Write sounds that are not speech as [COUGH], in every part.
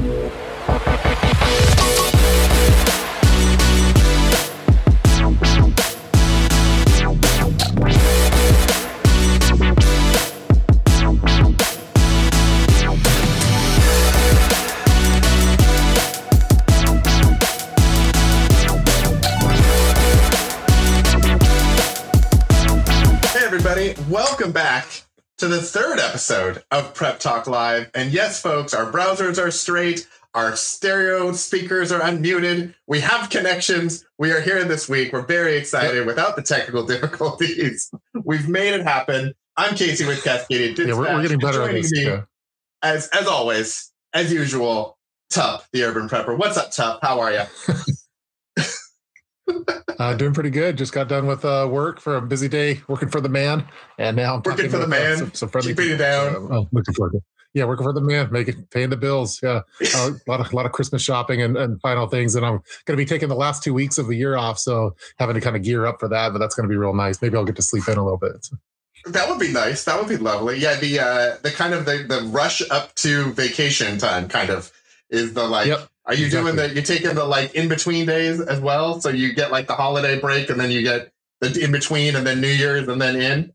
Hey, episode of Prep Talk Live. And yes, folks, our browsers are straight, our stereo speakers are unmuted, we have connections. We are here this week. We're very excited without the technical [LAUGHS] difficulties. We've made it happen. I'm Casey with Cascadian Yeah, we're, we're getting better at this. yeah. as, as always, as usual, Tup, the urban prepper. What's up, Tup? How are you? [LAUGHS] [LAUGHS] Uh, doing pretty good. Just got done with uh, work for a busy day working for the man, and now I'm Working for the man, some, some friendly keeping it down. So, oh, looking forward to it. Yeah, working for the man, making paying the bills. Yeah, [LAUGHS] uh, a lot of a lot of Christmas shopping and, and final things. And I'm going to be taking the last two weeks of the year off, so having to kind of gear up for that. But that's going to be real nice. Maybe I'll get to sleep in a little bit. That would be nice. That would be lovely. Yeah, the uh the kind of the the rush up to vacation time kind of is the like Yep, are you doing exactly. the you taking the like in between days as well? So you get like the holiday break and then you get the in between and then New Year's and then in?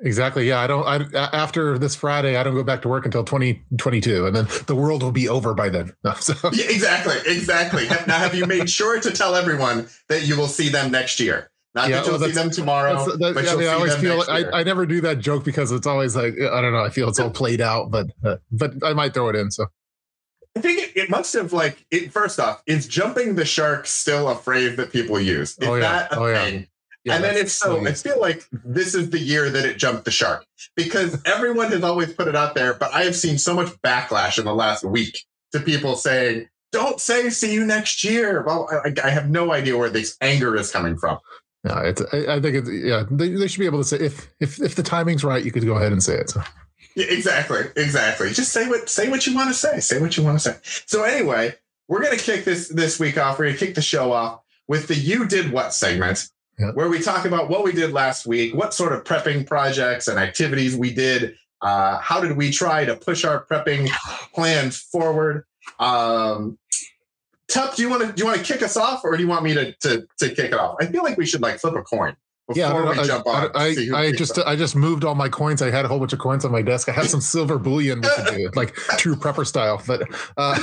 exactly. Yeah, I don't. I after this Friday, I don't go back to work until 2022, and then the world will be over by then. [LAUGHS] No, so Yeah, exactly, exactly. Now have you made sure to tell everyone that you will see them next year? Not Yeah, that you'll well, see them tomorrow, that- but yeah, you'll I, mean, I see always them feel next year. I, I never do that joke because it's always like I don't know. I feel it's all played out, but uh, but I might throw it in. So I think it, it must have like it. First off, is jumping the shark still a phrase that people use? Is Oh, yeah. that a Oh, yeah. thing? yeah, and then if so. I feel like this is the year that it jumped the shark because everyone has always put it out there, but I have seen so much backlash in the last week to people saying, "Don't say see you next year." Well, I, I have no idea where this anger is coming from. no, it's, I, I think it's yeah. They, they should be able to say if if if the timing's right, you could go ahead and say it. So Yeah, exactly, exactly. Just say what say what you want to say. Say what you want to say. So anyway, we're gonna kick this this week off. We're gonna kick the show off with the "You Did What" segment, Yeah. where we talk about what we did last week, what sort of prepping projects and activities we did. Uh, how did we try to push our prepping plans forward? Um, Tup, do you want to do you want to kick us off, or do you want me to to to kick it off? I feel like we should like flip a coin yeah, I, we jump I. I, I, I just. I just moved all my coins. I had a whole bunch of coins on my desk. I had some silver bullion we could do, [LAUGHS] like true prepper style. But uh,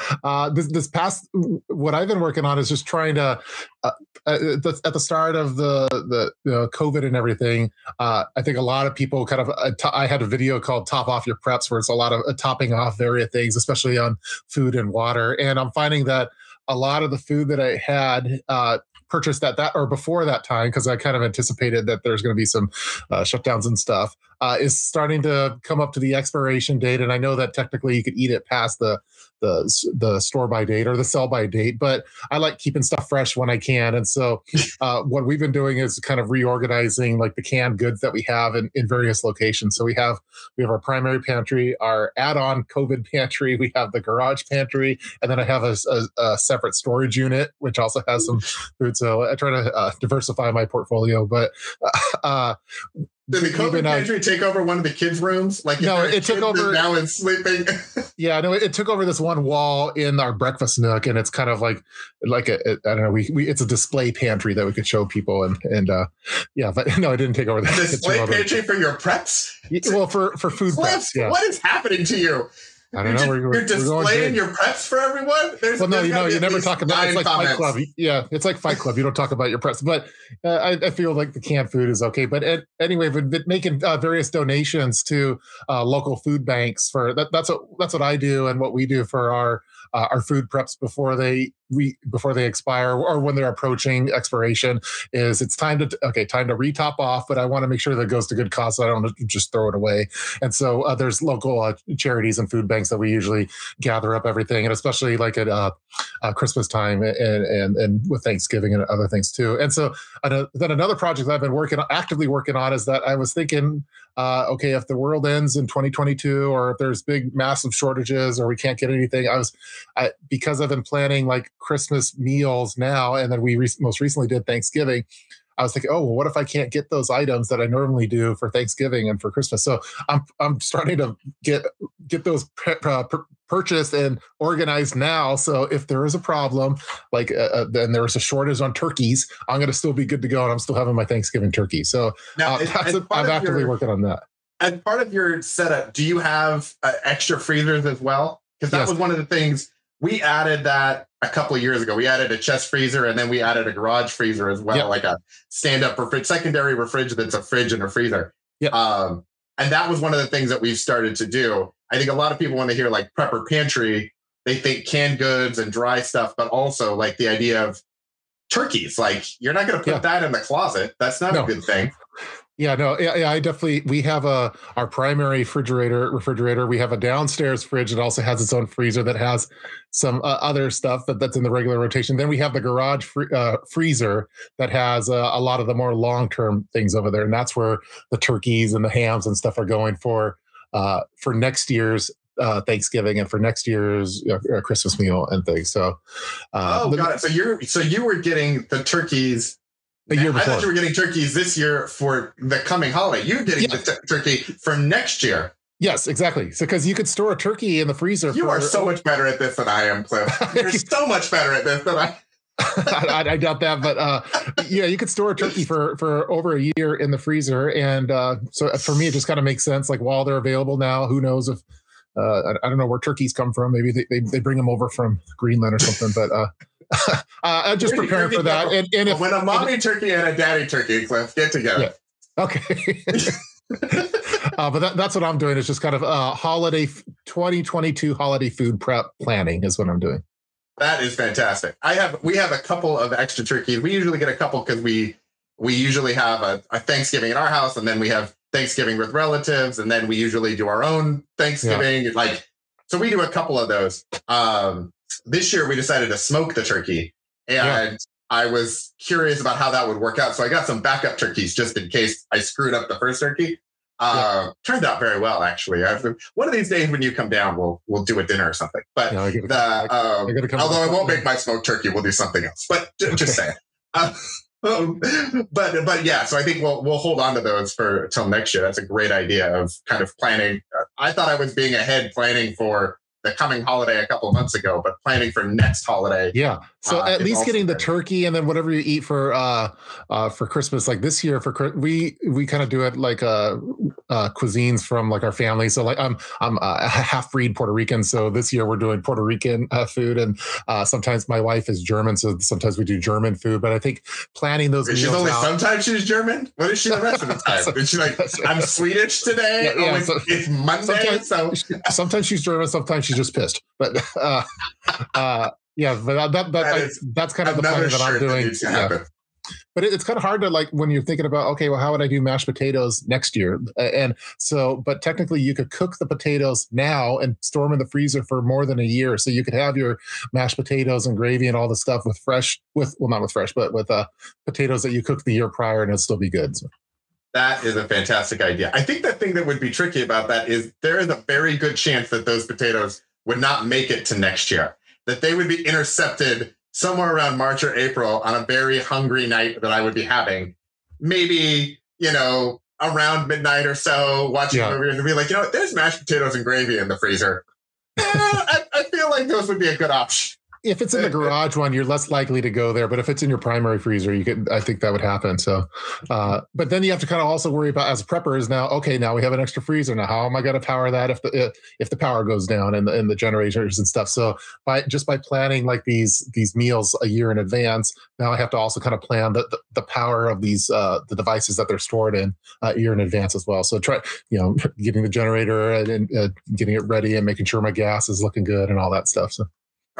[LAUGHS] uh, this this past what I've been working on is just trying to uh, at the at the start of the the you know, COVID and everything. Uh, I think a lot of people kind of uh, I had a video called "Top Off Your Preps" where it's a lot of uh, topping off various things, especially on food and water. And I'm finding that a lot of the food that I had uh, purchased at that or before that time because I kind of anticipated that there's going to be some uh, shutdowns and stuff uh, is starting to come up to the expiration date, and I know that technically you could eat it past the the the store by date or the sell by date, but I like keeping stuff fresh when I can, and so [LAUGHS] uh, what we've been doing is kind of reorganizing like the canned goods that we have in, in various locations. So we have we have our primary pantry, our add-on COVID [LAUGHS] pantry, we have the garage pantry, and then I have a, a, a separate storage unit which also has some food. So I try to uh, diversify my portfolio, but [LAUGHS] uh, Did the COVID pantry take over one of the kids' rooms? Like, No, it took over- now is sleeping. [LAUGHS] Yeah, no, it, it took over this one wall in our breakfast nook, and it's kind of like, like a, a I don't know, we, we it's a display pantry that we could show people, and and uh, yeah, but [LAUGHS] no, it didn't take over the display pantry for your preps. Well, for for food Cliff, preps, yeah. what is happening to you? I don't you're know. just- We're, you're we're displaying your preps for everyone. There's, Well, no, there's you know, you at never talk about it's like comments. Fight Club. Yeah, it's like Fight Club. You don't talk about your preps, but uh, I, I feel like the canned food is okay. But it, anyway, we've been making uh, various donations to uh, local food banks for that. That's what that's what I do and what we do for our uh, our food preps before they re, before they expire or when they're approaching expiration. Is it's time to okay time to retop off, but I want to make sure that goes to good cause. So I don't just throw it away. And so uh, there's local uh, charities and food banks that we usually gather up everything, and especially like at uh, uh, Christmas time and, and and with Thanksgiving and other things too. And so uh, then another project I've been working actively working on is that I was thinking, uh, okay, if the world ends in 2022, or if there's big massive shortages, or we can't get anything, I was I, because I've been planning like Christmas meals now, and then we re- most recently did Thanksgiving. I was thinking, oh, well, what if I can't get those items that I normally do for Thanksgiving and for Christmas? So I'm I'm starting to get get those uh, purchased and organized now. So if there is a problem, like uh, uh then there is a shortage on turkeys, I'm going to still be good to go, and I'm still having my Thanksgiving turkey. So now, uh, [LAUGHS] I'm actively your, working on that. As part of your setup, do you have uh, extra freezers as well? Because that yes. was one of the things we added that a couple of years ago. We added a chest freezer and then we added a garage freezer as well, like a stand up refrig- secondary refrigerator that's a fridge and a freezer. Yeah. Um, and that was one of the things that we've started to do. I think a lot of people, when they hear like prepper pantry, they think canned goods and dry stuff, but also like the idea of turkeys. Like you're not going to put yeah. that in the closet. That's not no. a good thing. Yeah, no, yeah, yeah, I definitely. We have a our primary refrigerator. Refrigerator. We have a downstairs fridge that also has its own freezer that has some uh, other stuff that, that's in the regular rotation. Then we have the garage free, uh, freezer that has uh, a lot of the more long term things over there, and that's where the turkeys and the hams and stuff are going for uh, for next year's uh, Thanksgiving and for next year's uh, Christmas meal and things. So, uh, oh, got it. So you're so you were getting the turkeys a year before. I thought you were getting turkeys this year for the coming holiday. You're getting yeah. the t- turkey for next year. Yes, exactly. So because you could store a turkey in the freezer. You for, are so much better at this than I am, Cliff. [LAUGHS] You're so much better at this than I. [LAUGHS] I, I, doubt that, but uh, yeah, you could store a turkey for for over a year in the freezer, and uh, so for me, it just kind of makes sense. Like while they're available now, who knows if uh, I, I, don't know where turkeys come from? Maybe they, they, they bring them over from Greenland or something, but uh, I'm just preparing for that. And, and if, when a mommy and, turkey and a daddy turkey, Cliff, get together. Yeah. Okay. [LAUGHS] uh, but that, that's what I'm doing. It's just kind of uh, holiday 2022 holiday food prep planning is what I'm doing. That is fantastic. I have we have a couple of extra turkeys. We usually get a couple because we we usually have a, a, Thanksgiving in our house, and then we have Thanksgiving with relatives, and then we usually do our own Thanksgiving. Yeah. Like so, we do a couple of those. Um, this year we decided to smoke the turkey and yeah. I was curious about how that would work out. So I got some backup turkeys just in case I screwed up the first turkey. Uh, yeah. Turned out very well, actually. I've, one of these days when you come down, we'll we'll do a dinner or something. But yeah, the um, although I won't make my smoked turkey, we'll do something else. But just saying. Uh, [LAUGHS] um, but but yeah, so I think we'll we'll hold on to those for till next year. That's a great idea of kind of planning. I thought I was being ahead planning for the coming holiday a couple of months ago, but planning for next holiday. Yeah. So uh, at least getting the turkey and then whatever you eat for uh uh for Christmas. Like this year for we we kind of do it like uh, uh cuisines from like our family. So like I'm I'm a [LAUGHS] half breed Puerto Rican. So this year we're doing Puerto Rican uh, food, and uh sometimes my wife is German, so sometimes we do German food. But I think planning those. She's only out, sometimes she's German. What is she the rest of the [LAUGHS] time? is she like I'm Swedish today? Yeah, yeah, oh, it's, so, it's Monday. So sometimes she's German, sometimes she's she's just pissed. But uh, uh, yeah, but that, that, that I, that's kind of the plan that I'm doing. Yeah. But it, it's kind of hard to like when you're thinking about okay, well, how would I do mashed potatoes next year? And so, but technically, you could cook the potatoes now and store them in the freezer for more than a year. So you could have your mashed potatoes and gravy and all the stuff with fresh, with well, not with fresh, but with uh, potatoes that you cooked the year prior, and it'll still be good. So. That is a fantastic idea. I think the thing that would be tricky about that is there is a very good chance that those potatoes would not make it to next year, that they would be intercepted somewhere around March or April on a very hungry night that I would be having. Maybe, you know, around midnight or so, watching yeah. movie and be like, you know, there's mashed potatoes and gravy in the freezer. [LAUGHS] Eh, I, I feel like those would be a good option if it's in the garage one, you're less likely to go there. But if it's in your primary freezer, you could. I think that would happen. So, uh, but then you have to kind of also worry about as a prepper is now. Okay, now we have an extra freezer. Now, how am I going to power that if the if the power goes down and the, and the generators and stuff? So, by just by planning like these these meals a year in advance, now I have to also kind of plan the the, the power of these uh, the devices that they're stored in uh, a year in advance as well. So try you know [LAUGHS] getting the generator and, and uh, getting it ready and making sure my gas is looking good and all that stuff. So.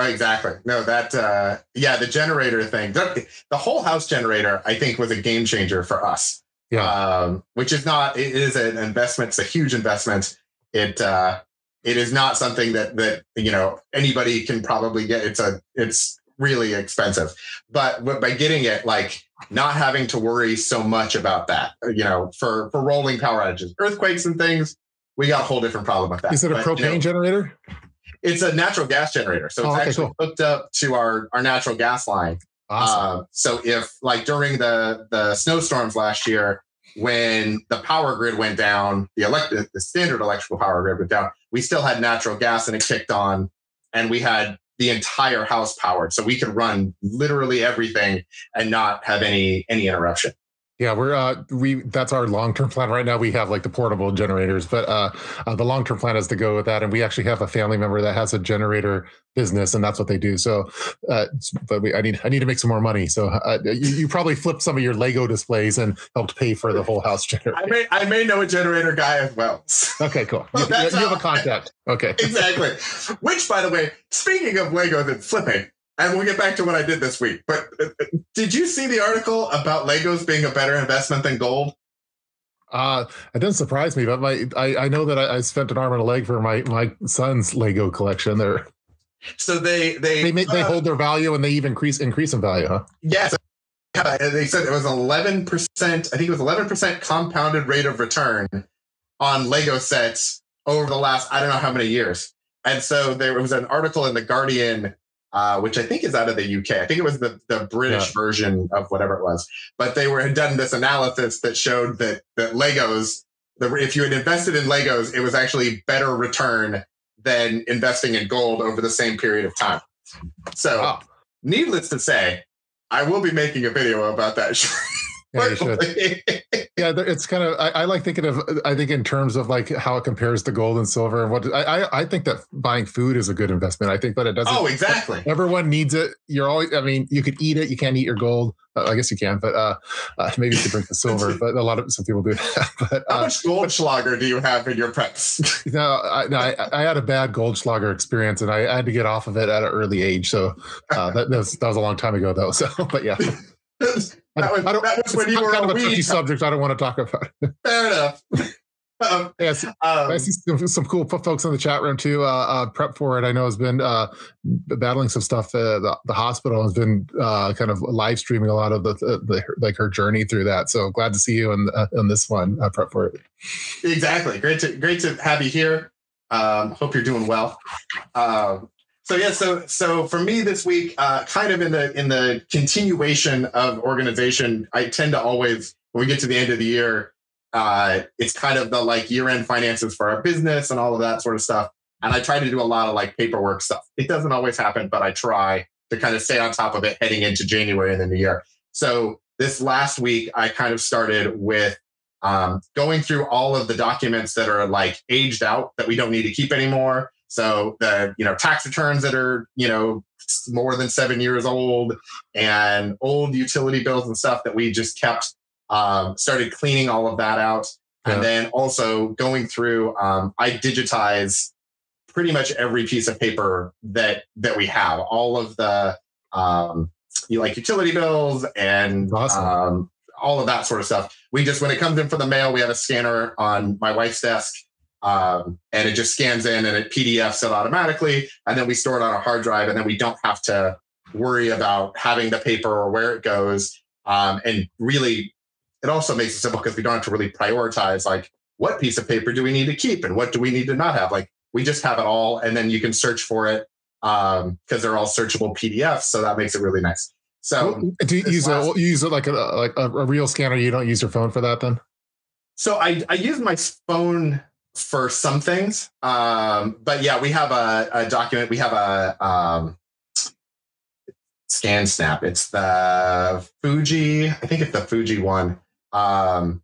Exactly. No, that uh, yeah, the generator thing. The, the, whole house generator, I think, was a game changer for us. Yeah. Um, which is not. It is an investment. It's a huge investment. It uh, it is not something that that you know anybody can probably get. It's a it's really expensive, but by getting it, like not having to worry so much about that, you know, for for rolling power outages, earthquakes, and things, we got a whole different problem with that. Is it a but, propane you know, generator? It's a natural gas generator, so it's oh, okay, actually cool. hooked up to our our natural gas line. Awesome. Uh, so if like during the the snowstorms last year, when the power grid went down, the elect the standard electrical power grid went down, we still had natural gas and it kicked on, and we had the entire house powered, so we could run literally everything and not have any any interruption. Yeah, we're uh we that's our long term plan right now. We have like the portable generators, but uh, uh the long term plan is to go with that. And we actually have a family member that has a generator business, and that's what they do. So, uh, but we I need I need to make some more money. So uh, you, you probably flipped some of your Lego displays and helped pay for the whole house generator. I may I may know a generator guy as well. Okay, cool. you, you, you have a contact. Okay, exactly. Which, by the way, speaking of Legos and flipping, and we'll get back to what I did this week. But uh, uh, did you see the article about Legos being a better investment than gold? Uh, it doesn't surprise me, but my I, I know that I, I, spent an arm and a leg for my my son's Lego collection. There, so they they they, they uh, hold their value and they even increase increase in value, huh? Yes. Yeah, they said it was eleven percent. I think it was eleven percent compounded rate of return on Lego sets over the last I don't know how many years. And so there was an article in the Guardian uh, which I think is out of the UK. I think it was the, the British yeah. version of whatever it was. But they were had done this analysis that showed that that Legos, the, if you had invested in Legos, it was actually better return than investing in gold over the same period of time. So, wow. needless to say, I will be making a video about that. [LAUGHS] Yeah, you should. [LAUGHS] yeah, it's kind of. I, I, like thinking of. I think in terms of like how it compares to gold and silver, and what I, I, I think that buying food is a good investment. I think, that it doesn't. Oh, exactly. Everyone needs it. You're always. I mean, you could eat it. You can't eat your gold. Uh, I guess you can, but uh, uh, maybe you could drink the [LAUGHS] silver. but a lot of some people do that. [LAUGHS] but how uh, much Goldschlager do you have in your preps? no, I, no I, I, had a bad Goldschlager experience, and I, I, had to get off of it at an early age. So uh, that, that, was that was a long time ago, though. So, but yeah. That was, that was when you were kind a, a touchy subject. I don't want to talk about. It. [LAUGHS] Fair enough. [LAUGHS] Um, yes, um, I see some, some, cool folks in the chat room too. Uh, uh, prep for it. I know has been uh, battling some stuff. Uh, the, the, hospital has been uh, kind of live streaming a lot of the, the, the, like her journey through that. So glad to see you in, uh, in this one. prep for it. Exactly. Great to great to have you here. Um, hope you're doing well. So yeah, so so for me this week, uh, kind of in the in the continuation of organization, I tend to always when we get to the end of the year, uh, it's kind of the like year end finances for our business and all of that sort of stuff. And I try to do a lot of like paperwork stuff. It doesn't always happen, but I try to kind of stay on top of it heading into January and the new year. So this last week, I kind of started with um, going through all of the documents that are like aged out that we don't need to keep anymore so the you know tax returns that are you know more than seven years old and old utility bills and stuff that we just kept um, started cleaning all of that out yeah. and then also going through um, i digitize pretty much every piece of paper that that we have all of the um, you like utility bills and awesome. um, all of that sort of stuff we just when it comes in for the mail we have a scanner on my wife's desk um, and it just scans in and it PDFs it automatically. And then we store it on a hard drive, and then we don't have to worry about having the paper or where it goes. Um, and really, it also makes it simple because we don't have to really prioritize like what piece of paper do we need to keep and what do we need to not have. Like we just have it all, and then you can search for it because um, they're all searchable PDFs. So that makes it really nice. So do you use last, a you use it like a like a, a real scanner? You don't use your phone for that then? So I I use my phone for some things. Um, but yeah, we have a, a document. We have a um, ScanSnap. It's the Fuji. I think it's the Fuji one um,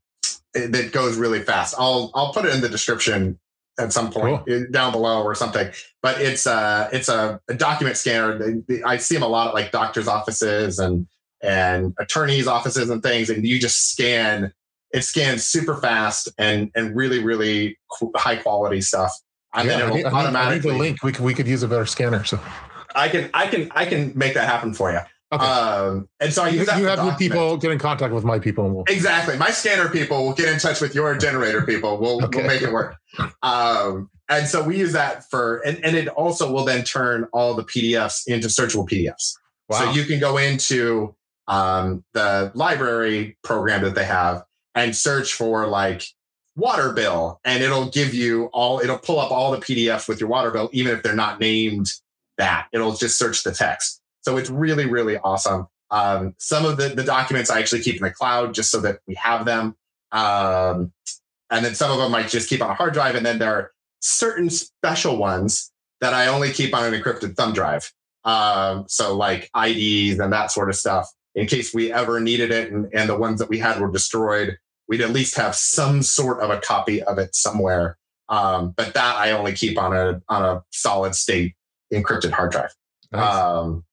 it, that goes really fast. I'll I'll put it in the description at some point cool. down below or something. But it's a it's a, a document scanner. I see them a lot at like doctors' offices and and attorneys' offices and things, and you just scan it scans super fast and and really really high quality stuff. And yeah, then it'll I need, automatically. I need the link. We could we could use a better scanner. So I can I can I can make that happen for you. Okay. Um, and so I use you, you have your people get in contact with my people. We'll... Exactly. My scanner people will get in touch with your generator people. We'll, okay. we'll make it work. Um, and so we use that for, and, and it also will then turn all the PDFs into searchable PDFs. Wow. So you can go into um, the library program that they have and search for like water bill and it'll give you all it'll pull up all the pdfs with your water bill even if they're not named that it'll just search the text so it's really really awesome Um, some of the, the documents I actually keep in the cloud just so that we have them. Um, and then some of them I just keep on a hard drive. And then there are certain special ones that I only keep on an encrypted thumb drive. Um, so like IDs and that sort of stuff in case we ever needed it and, and the ones that we had were destroyed, we'd at least have some sort of a copy of it somewhere. Um, but that I only keep on a on a solid state encrypted hard drive. Nice. Um,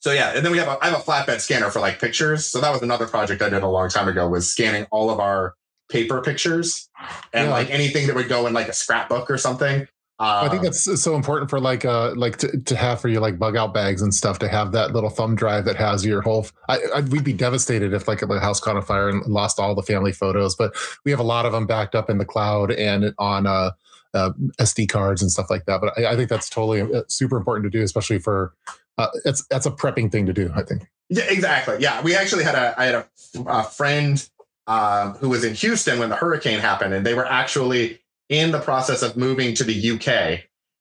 so yeah, and then we have a, I have a flatbed scanner for like pictures. So that was another project I did a long time ago was scanning all of our paper pictures and yeah. like anything that would go in like a scrapbook or something. I think um, that's so important for like uh like to, to have for your like bug out bags and stuff to have that little thumb drive that has your whole. I, I we'd be devastated if like the house caught on fire and lost all the family photos, but we have a lot of them backed up in the cloud and on uh, uh SD cards and stuff like that. But I, I think that's totally uh, super important to do, especially for uh, it's that's a prepping thing to do. I think. Yeah, exactly. Yeah, we actually had a I had a, a friend um, who was in Houston when the hurricane happened, and they were actually in the process of moving to the UK.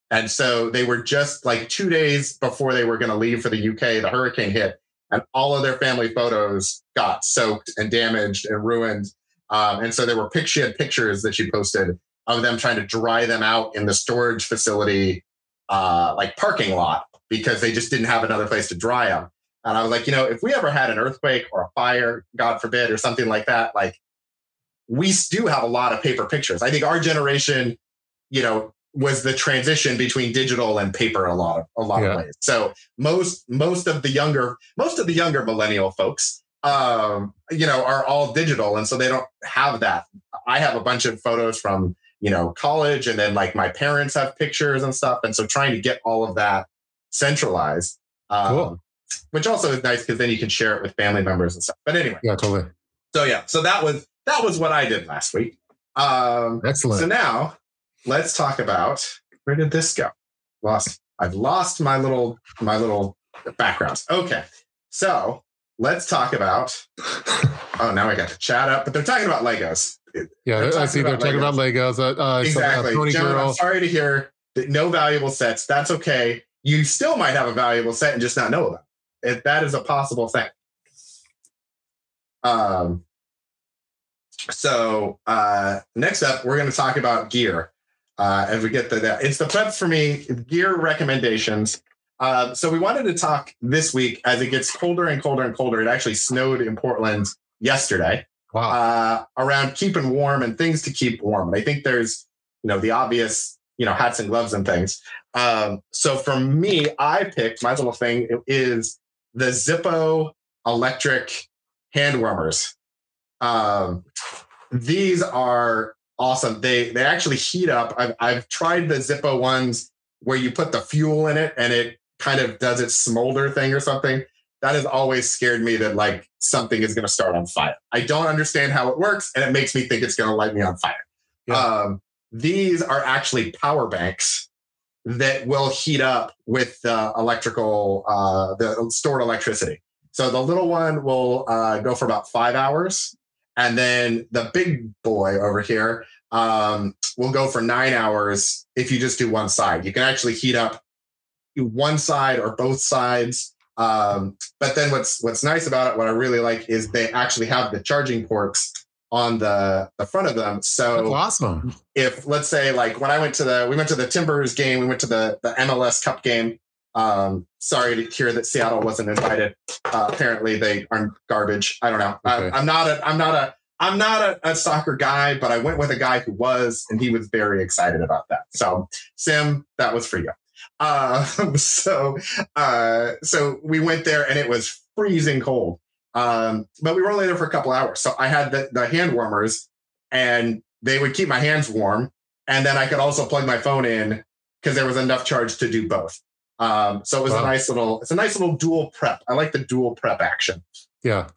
And so they were just like two days before they were going to leave for the UK, the hurricane hit, and all of their family photos got soaked and damaged and ruined. Um, and so there were picture, she had pictures that she posted of them trying to dry them out in the storage facility, uh, like parking lot, because they just didn't have another place to dry them. And I was like, you know, if we ever had an earthquake or a fire, God forbid, or something like that, like we do have a lot of paper pictures. I think our generation, you know, was the transition between digital and paper a lot of a lot yeah. of ways. So most most of the younger most of the younger millennial folks um, you know, are all digital and so they don't have that. I have a bunch of photos from, you know, college and then like my parents have pictures and stuff and so trying to get all of that centralized. Um, cool. which also is nice because then you can share it with family members and stuff. But anyway. Yeah, totally. So yeah, so that was that was what I did last week. Um, Excellent. So now let's talk about where did this go? Lost. I've lost my little my little backgrounds. Okay, so let's talk about. [LAUGHS] oh, now I got to chat up, but they're talking about Legos. Yeah, I see. They're talking about Legos. Uh, uh, exactly. So, uh, Gentlemen, I'm sorry to hear that no valuable sets. That's okay. You still might have a valuable set and just not know about it. That is a possible thing. Um, so uh, next up, we're going to talk about gear. Uh, as we get to that, it's the prep for me gear recommendations. Uh, so we wanted to talk this week as it gets colder and colder and colder. It actually snowed in Portland yesterday. Wow. Uh, around keeping warm and things to keep warm. And I think there's, you know, the obvious, you know, hats and gloves and things. Um, so for me, I picked my little thing is the Zippo electric hand warmers. Um, these are awesome. They they actually heat up. I've I've tried the Zippo ones where you put the fuel in it and it kind of does its smolder thing or something. That has always scared me that like something is going to start on fire. I don't understand how it works, and it makes me think it's going to light me on fire. Yeah. Um, these are actually power banks that will heat up with the electrical, uh, the stored electricity. So the little one will uh, go for about five hours. And then the big boy over here um, will go for nine hours if you just do one side. You can actually heat up one side or both sides. Um, but then what's what's nice about it, what I really like, is they actually have the charging ports on the the front of them. So That's awesome. If let's say like when I went to the we went to the Timbers game, we went to the the MLS Cup game. Um, sorry to hear that Seattle wasn't invited. Uh, apparently, they are garbage. I don't know. Okay. I, am not a. I'm not a. I'm not a, a, soccer guy, but I went with a guy who was, and he was very excited about that. So, Sim, that was for you. Uh, [LAUGHS] so, uh, so we went there, and it was freezing cold. Um, but we were only there for a couple hours. So I had the, the hand warmers, and they would keep my hands warm, and then I could also plug my phone in because there was enough charge to do both. Um, so it was wow. a nice little, it's a nice little dual prep. I like the dual prep action. Yeah.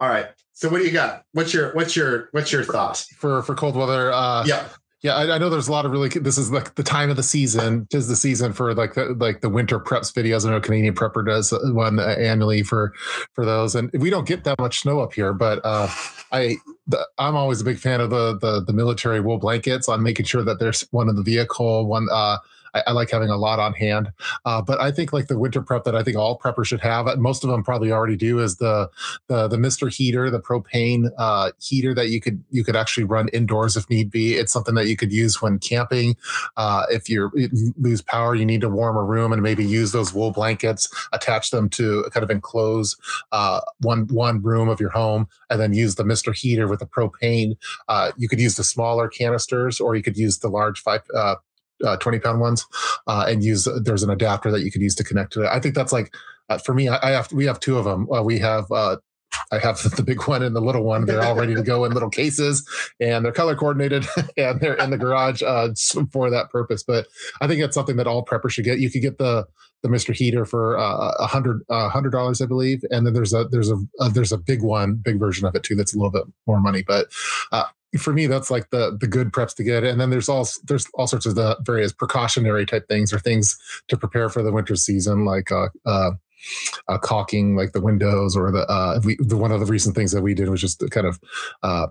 All right. So what do you got? What's your what's your what's your thoughts for for cold weather? Uh, yeah. Yeah, I, I, know there's a lot of really. This is like the time of the season. Tis the season for like the like the winter preps videos. I know Canadian Prepper does one annually for for those, and we don't get that much snow up here. But uh, I the, I'm always a big fan of the, the the military wool blankets. On making sure that there's one in the vehicle, one uh, I, I like having a lot on hand. Uh, but I think like the winter prep that I think all preppers should have, most of them probably already do, is the the the Mister Heater, the propane uh, heater that you could you could actually run indoors if need be. It's something that you could use when camping. Uh, if you lose power, you need to warm a room and maybe use those wool blankets, attach them to kind of enclose uh, one one room of your home, and then use the Mister Heater with the propane. Uh, you could use the smaller canisters, or you could use the large five uh, uh, 20 pound ones uh, and use there's an adapter that you could use to connect to it i think that's like uh, for me I, I, have we have two of them uh, we have uh, I have [LAUGHS] the big one and the little one. They're all ready to go in little cases, and they're color coordinated, [LAUGHS] and they're in the garage uh, for that purpose. But I think it's something that all preppers should get. You could get the the Mister Heater for a hundred hundred dollars, I believe, and then there's a there's a, there's a big one, big version of it too. That's a little bit more money, but for me that's like the the good preps to get and then there's all there's all sorts of the various precautionary type things or things to prepare for the winter season like uh, uh, uh caulking like the windows or the uh we, the one of the recent things that we did was just kind of uh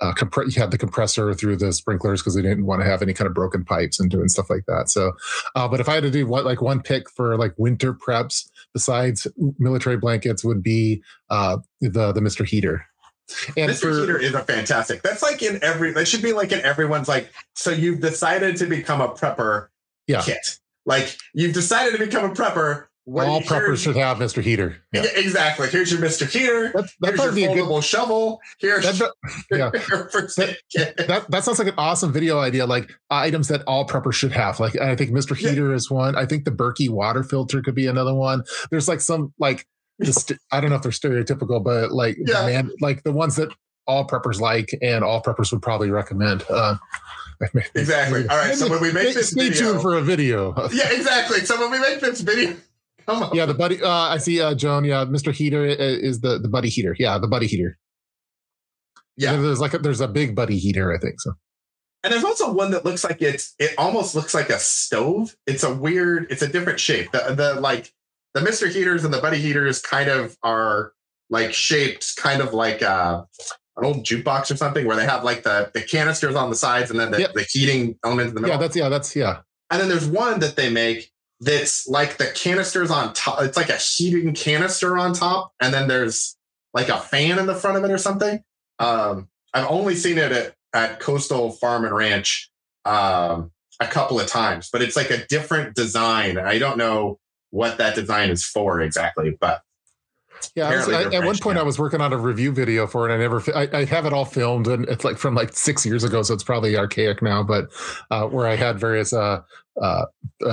uh, compre- you had the compressor through the sprinklers because we didn't want to have any kind of broken pipes and doing stuff like that. So, uh, but if I had to do what like one pick for like winter preps besides military blankets would be uh, the the Mister Heater. And Mr. For, Heater is a fantastic. That's like in every. That should be like in everyone's like. So you've decided to become a prepper. Yeah. Kit. Like you've decided to become a prepper. What All preppers should have Mr. Heater. Yeah. Exactly. Here's your Mr. Heater. That's, that Here's your foldable good, shovel. Here's that, [LAUGHS] yeah. that, that, that, sounds like an awesome video idea. Like items that all preppers should have. Like I think Mr. Heater yeah. is one. I think the Berkey water filter could be another one. There's like some like st- I don't know if they're stereotypical, but like yeah. man, like the ones that all preppers like and all preppers would probably recommend. Uh, [LAUGHS] exactly. All right. So when we make this stay video, tuned for a video. [LAUGHS] yeah, exactly. So when we make this video, come on. Yeah, the buddy. Uh, I see, uh, Joan. Yeah, Mr. Heater is the the buddy heater. Yeah, the buddy heater. Yeah, there's like a, there's a big buddy heater. I think so. And there's also one that looks like it's it almost looks like a stove. It's a weird. It's a different shape. The the like the Mister Heaters and the Buddy Heaters kind of are like shaped kind of like uh, an old jukebox or something, where they have like the the canisters on the sides and then the, yep. the heating element in the middle. Yeah, that's yeah, that's yeah. And then there's one that they make that's like the canisters on top. It's like a heating canister on top, and then there's like a fan in the front of it or something. Um, I've only seen it at, at Coastal Farm and Ranch um, a couple of times, but it's like a different design. I don't know what that design is for exactly, but yeah, was, I, at one point I was working on a review video for it. I never, I, I, have it all filmed, and it's like from like six years ago, so it's probably archaic now. But uh, where I had various uh, uh,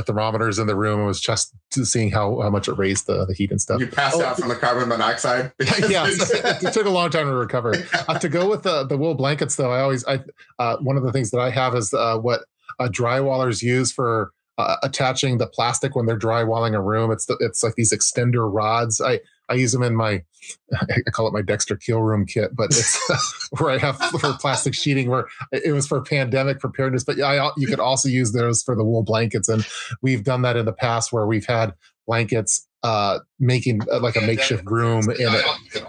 thermometers in the room, and was just seeing how, how much it raised the, the heat and stuff. You passed oh, out from the carbon monoxide. [LAUGHS] yeah, [LAUGHS] it took a long time to recover. Uh, to go with the the wool blankets, though, I always, I uh, one of the things that I have is uh, what drywallers use for uh, attaching the plastic when they're drywalling a room. It's the, it's like these extender rods. I I use them in my [LAUGHS] I call it my Dexter kill room kit, but it's [LAUGHS] [LAUGHS] where I have for plastic sheeting. Where it was for pandemic preparedness, but I, you could also use those for the wool blankets, and we've done that in the past where we've had blankets uh, making uh, like a makeshift room in it.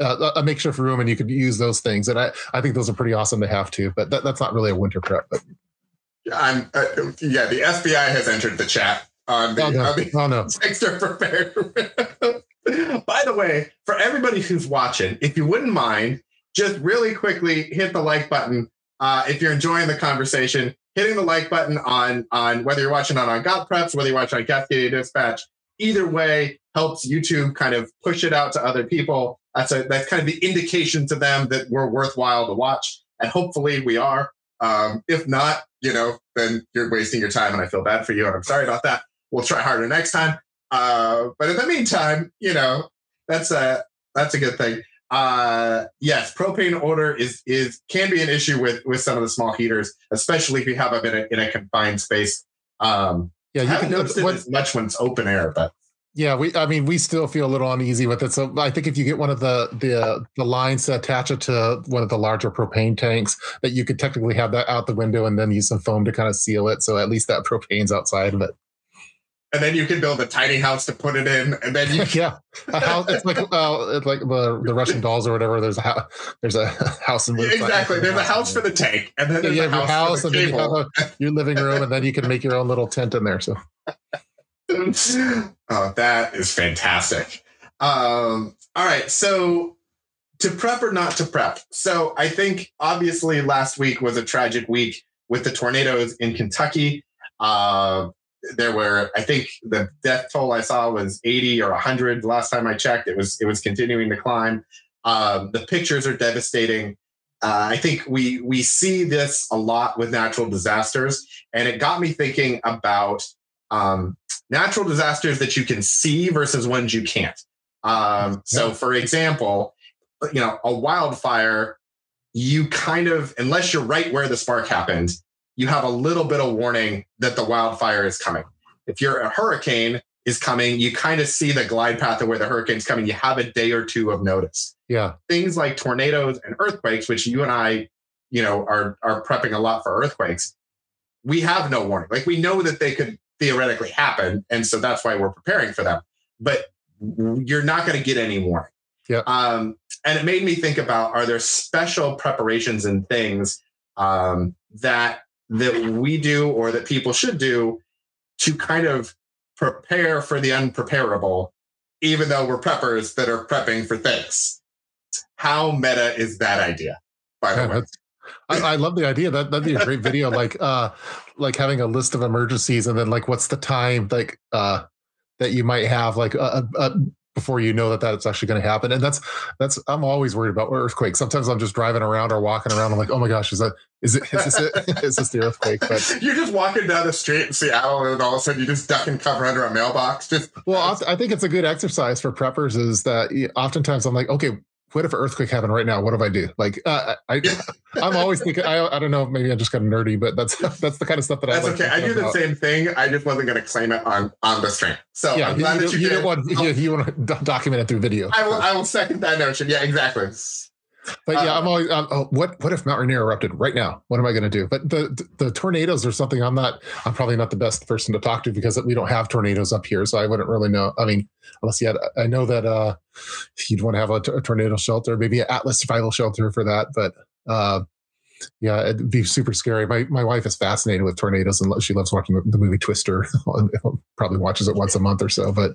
Uh, a makeshift room, and you could use those things, and I, I think those are pretty awesome to have too. But that, that's not really a winter prep. But I'm uh, yeah. The FBI has entered the chat on the, oh, no. on the oh, no. extra prepared. [LAUGHS] By the way, for everybody who's watching, if you wouldn't mind, just really quickly hit the like button. Uh, if you're enjoying the conversation, hitting the like button on on whether you're watching on on Got Preps, whether you're watching on Cascadia Dispatch, either way helps YouTube kind of push it out to other people. That's a that's kind of the indication to them that we're worthwhile to watch, and hopefully we are. Um, if not, you know, then you're wasting your time and I feel bad for you. And I'm sorry about that. We'll try harder next time. Uh, but in the meantime, you know, that's a, that's a good thing. Uh, yes, propane odor is, is, can be an issue with, with some of the small heaters, especially if you have them in a, in a confined space. Um, yeah, you can notice it as much when it's open air, but yeah, we. I mean, we still feel a little uneasy with it. So I think if you get one of the the the lines to attach it to one of the larger propane tanks, that you could technically have that out the window and then use some foam to kind of seal it. So at least that propane's outside of it. and then you can build a tiny house to put it in, and then you [LAUGHS] yeah, a house. It's like uh, it's like the the Russian dolls or whatever. There's a house. There's a [LAUGHS] house in exactly. There's a house for the tank, and then there's yeah, a house, house for and the then you have a, your living room, and then you can make your own little tent in there. So [LAUGHS] oh, that is fantastic. Um, all right, so to prep or not to prep. So I think obviously last week was a tragic week with the tornadoes in Kentucky. Uh, there were, I think, the death toll I saw was 80 or 100 last time I checked. It was it was continuing to climb. Um, the pictures are devastating. Uh, I think we we see this a lot with natural disasters, and it got me thinking about um, natural disasters that you can see versus ones you can't. Um, so, for example, you know, a wildfire, you kind of, unless you're right where the spark happened, you have a little bit of warning that the wildfire is coming. If you're a hurricane is coming, you kind of see the glide path of where the hurricane's coming. You have a day or two of notice. yeah, Things like tornadoes and earthquakes, which you and I, you know, are are prepping a lot for earthquakes. We have no warning. Like we know that they could theoretically happen, and so that's why we're preparing for them. But you're not going to get any warning. Yeah. Um, and it made me think about: Are there special preparations and things um, that that we do or that people should do to kind of prepare for the unpreparable, even though we're preppers that are prepping for things? How meta is that idea? By the Yeah, way, that's- I, I love the idea. That that'd be a great video. Like uh, like having a list of emergencies, and then like what's the time like uh that you might have like uh, uh, before you know that that's actually going to happen. And that's that's I'm always worried about earthquakes. Sometimes I'm just driving around or walking around. I'm like, oh my gosh, is that is it is this it? [LAUGHS] [LAUGHS] is this the earthquake? But You're just walking down the street in Seattle, and all of a sudden you just duck and cover under a mailbox. Just well, I think it's a good exercise for preppers. Is that oftentimes I'm like, okay. What if an earthquake happened right now? What do I do? Like, uh, I, I'm always thinking. I, I don't know. Maybe I'm just of nerdy, but that's [LAUGHS] that's the kind of stuff that that's I. like okay. I do the same thing. I just wasn't going to claim it on on the stream. So yeah, I'm glad you, that you, you did. want you want to [LAUGHS] document it through video. I will. I will second that notion. Yeah, exactly. But yeah, I'm always. Um, oh, what what if Mount Rainier erupted right now? What am I going to do? But the the tornadoes are something I'm not. I'm probably not the best person to talk to because we don't have tornadoes up here, so I wouldn't really know. I mean, unless you had, I know that uh, you'd want to have a, t- a tornado shelter, maybe an Atlas survival shelter for that. But uh, yeah, it'd be super scary. My my wife is fascinated with tornadoes and she loves watching the, the movie Twister. [LAUGHS] probably watches it once a month or so. But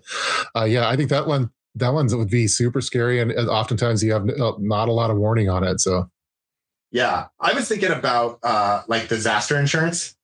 uh, yeah, I think that one that one's would be super scary, and, and oftentimes you have uh, not a lot of warning on it. So Yeah, I was thinking about uh, like disaster insurance.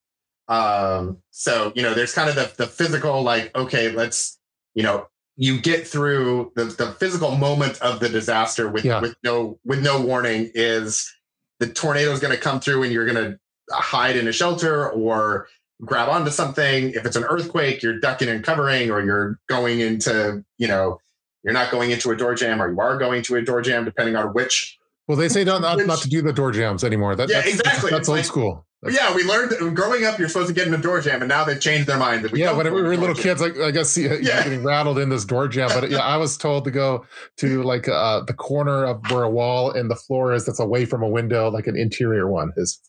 Um, so you know, there's kind of the the physical, like, okay, let's you know, you get through the the physical moment of the disaster with Yeah. with no with no warning is the tornado is going to come through and you're going to hide in a shelter or grab onto something. If it's an earthquake, you're ducking and covering, or you're going into you know. You're not going into a door jam, or you are going to a door jam, depending on which Well, they say not, not, not to do the door jams anymore. That, Yeah, that's, exactly. That's, It's old like- school. But yeah, we learned that growing up, you're supposed to get in a door jam, and now they've changed their mind. That we yeah, when we were little jam. kids, like I guess [LAUGHS] Yeah. getting rattled in this door jam. But yeah, I was told to go to like uh, the corner of where a wall and the floor is that's away from a window, like an interior one is.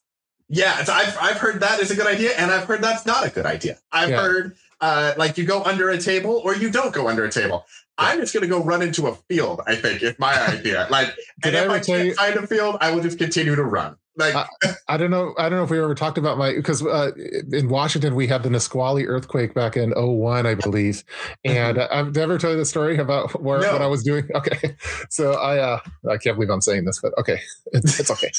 Yeah, I've I've heard that is a good idea, and I've heard that's not a good idea. I've Yeah. heard uh, like you go under a table or you don't go under a table. I'm just going to go run into a field. I think is my idea. Like, Did and I if I can't you- find a field, I will just continue to run. Like, Uh, I don't know. I don't know if we ever talked about my because uh, in Washington we had the Nisqually earthquake back in 01, I believe. And uh, I've never told you the story about [LAUGHS] where No. what I was doing. [LAUGHS] Okay, so I uh, I can't believe I'm saying this, but okay, [LAUGHS] it's, it's okay.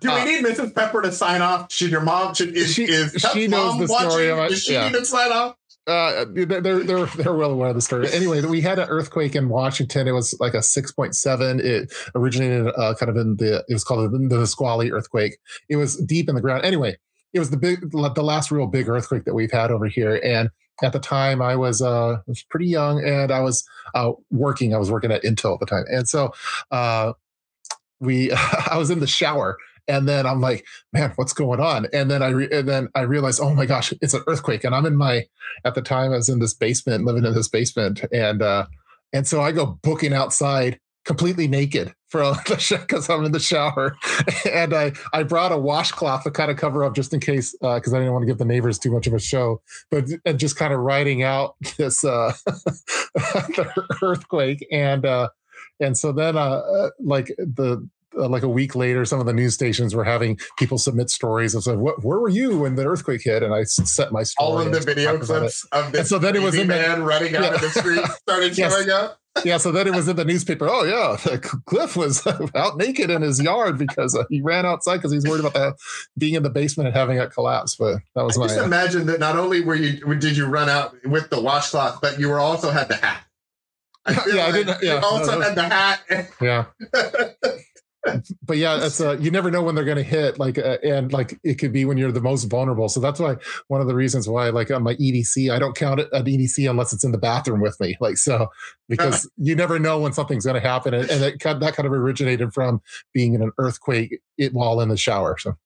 do we uh, need Mrs. Pepper to sign off? Should your mom? Should is, She- is she knows the story watching? of it, Does she yeah. need to sign off? Uh, they're they're they're well aware of the story. Anyway, we had an earthquake in Washington. It was like a six point seven. It originated uh, kind of in the it was called the, Nisqually earthquake. It was deep in the ground. Anyway, it was the big the last real big earthquake that we've had over here. And at the time, I was uh was pretty young, and I was uh working. I was working at Intel at the time, and so uh we [LAUGHS] I was in the shower and then I'm like, man, what's going on? And then I re- and then I realized, oh my gosh, it's an earthquake, and I'm in my at the time I was in this basement, living in this basement, and uh, and so I go booking outside completely naked for because [LAUGHS] I'm in the shower, and I I brought a washcloth to kind of cover up just in case because uh, I didn't want to give the neighbors too much of a show, but and just kind of writing out [LAUGHS] this uh, [LAUGHS] earthquake. And uh, and so then uh, uh like the uh, like a week later, some of the news stations were having people submit stories of "What? Where were you when the earthquake hit?" And I set my story. All of the video clips of this. And so then it was in man the, running out yeah. of the street [LAUGHS] started yes. showing up. yeah, so then it was in the newspaper. Oh yeah, [LAUGHS] Cliff was [LAUGHS] out naked in his yard because uh, he ran outside because he's worried about that, being in the basement and having it collapse. But that was I my. Just uh, imagine that not only were you did you run out with the washcloth, but you were also had the hat. I yeah, like I didn't. Yeah, also no, had the hat. Yeah. But yeah, it's uh, you never know when they're going to hit. Like, uh, and like it could be when you're the most vulnerable. So that's why one of the reasons why, like on my EDC, I don't count it an EDC unless it's in the bathroom with me. Like, so because [LAUGHS] you never know when something's going to happen, and, and it, that kind of originated from being in an earthquake it, while in the shower. So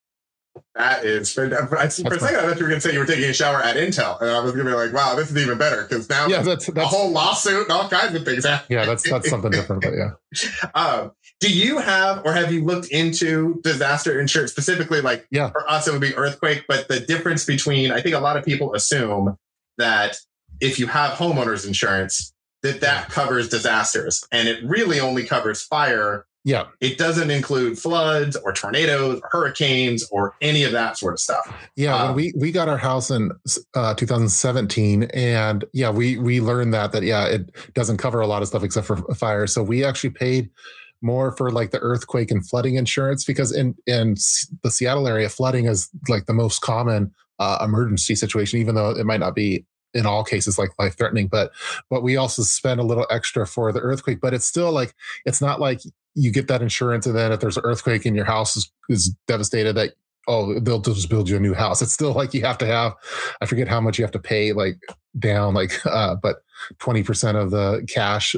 that is for, for a second. I thought you were going to say you were taking a shower at Intel, and I was going to be like, "Wow, this is even better." Because now, yeah, that's, that's a whole lawsuit and all kinds of things. Happen. Yeah, that's that's something different. But yeah, [LAUGHS] um, do you have or have you looked into disaster insurance specifically? Like, yeah, for us it would be earthquake, but the difference between I think a lot of people assume that if you have homeowners insurance, that that covers disasters, and it really only covers fire yeah. It doesn't include floods or tornadoes or hurricanes or any of that sort of stuff. Yeah. Um, when we, we got our house in uh, 2017 and yeah, we, we learned that, that yeah, it doesn't cover a lot of stuff except for fire. So we actually paid more for like the earthquake and flooding insurance because in, in the Seattle area, flooding is like the most common uh, emergency situation, even though it might not be in all cases like life threatening but but we also spend a little extra for the earthquake but it's still like it's not like you get that insurance and then if there's an earthquake and your house is, is devastated that oh they'll just build you a new house. It's still like you have to have i forget how much you have to pay like down like uh but 20% of the cash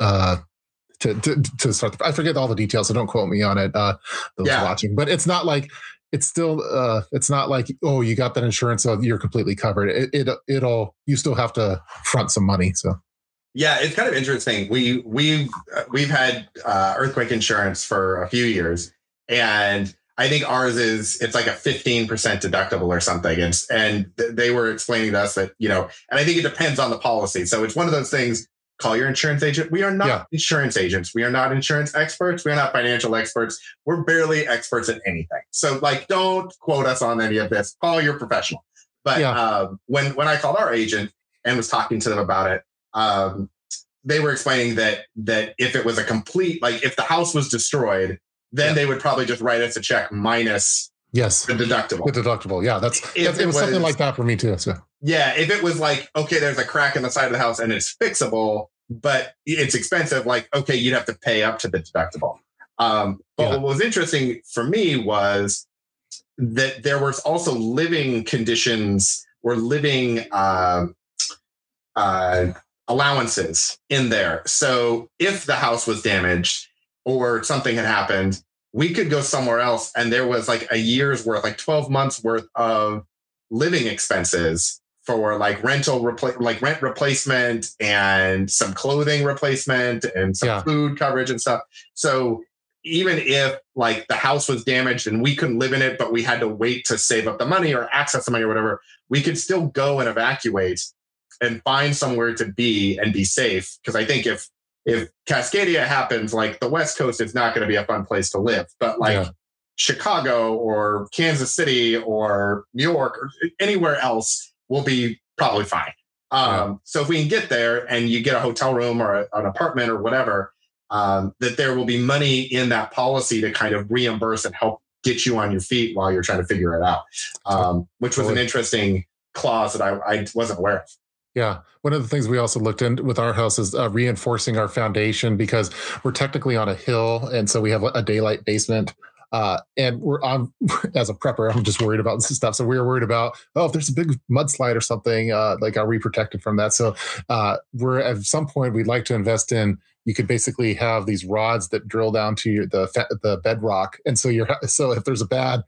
uh to, to, to start the, i forget all the details so don't quote me on it uh those yeah. watching but it's not like it's still uh it's not like oh you got that insurance so you're completely covered it, it it'll you still have to front some money so yeah, it's kind of interesting. We we've we've had uh, earthquake insurance for a few years, and I think ours is it's like a fifteen percent deductible or something. And and they were explaining to us that you know, and I think it depends on the policy. So it's one of those things. Call your insurance agent. We are not yeah. insurance agents. We are not insurance experts. We are not financial experts. We're barely experts at anything. So like, don't quote us on any of this. Call your professional. But yeah. um, when when I called our agent and was talking to them about it, um, they were explaining that that if it was a complete like if the house was destroyed, then yeah. they would probably just write us a check minus yes the deductible. The deductible, yeah, that's, that's it, it, was, was something like that for me too. So yeah, if it was like okay, there's a crack in the side of the house and it's fixable, but it's expensive, like okay, you'd have to pay up to the deductible. Um, but yeah. what was interesting for me was that there was also living conditions or living uh, uh, allowances in there. So if the house was damaged or something had happened, we could go somewhere else and there was like a year's worth, like 12 months worth of living expenses for like rental repla- like rent replacement and some clothing replacement and some yeah. food coverage and stuff. So even if like the house was damaged and we couldn't live in it, but we had to wait to save up the money or access the money or whatever, we could still go and evacuate and find somewhere to be and be safe. Because I think if if Cascadia happens, like the West Coast is not going to be a fun place to live. But like yeah. Chicago or Kansas City or New York or anywhere else will be probably fine. Um, yeah. So if we can get there and you get a hotel room or a, an apartment or whatever, um, that there will be money in that policy to kind of reimburse and help get you on your feet while you're trying to figure it out, um, which was an interesting clause that I, I wasn't aware of. Yeah. One of the things we also looked in with our house is uh, reinforcing our foundation because we're technically on a hill. And so we have a daylight basement. Uh, and we're on [LAUGHS] as a prepper, I'm just worried about this stuff. So we were worried about, oh, if there's a big mudslide or something, uh, like are we protected from that? So uh, we're at some point we'd like to invest in you could basically have these rods that drill down to your, the the bedrock, and so you're [LAUGHS] so if there's a bad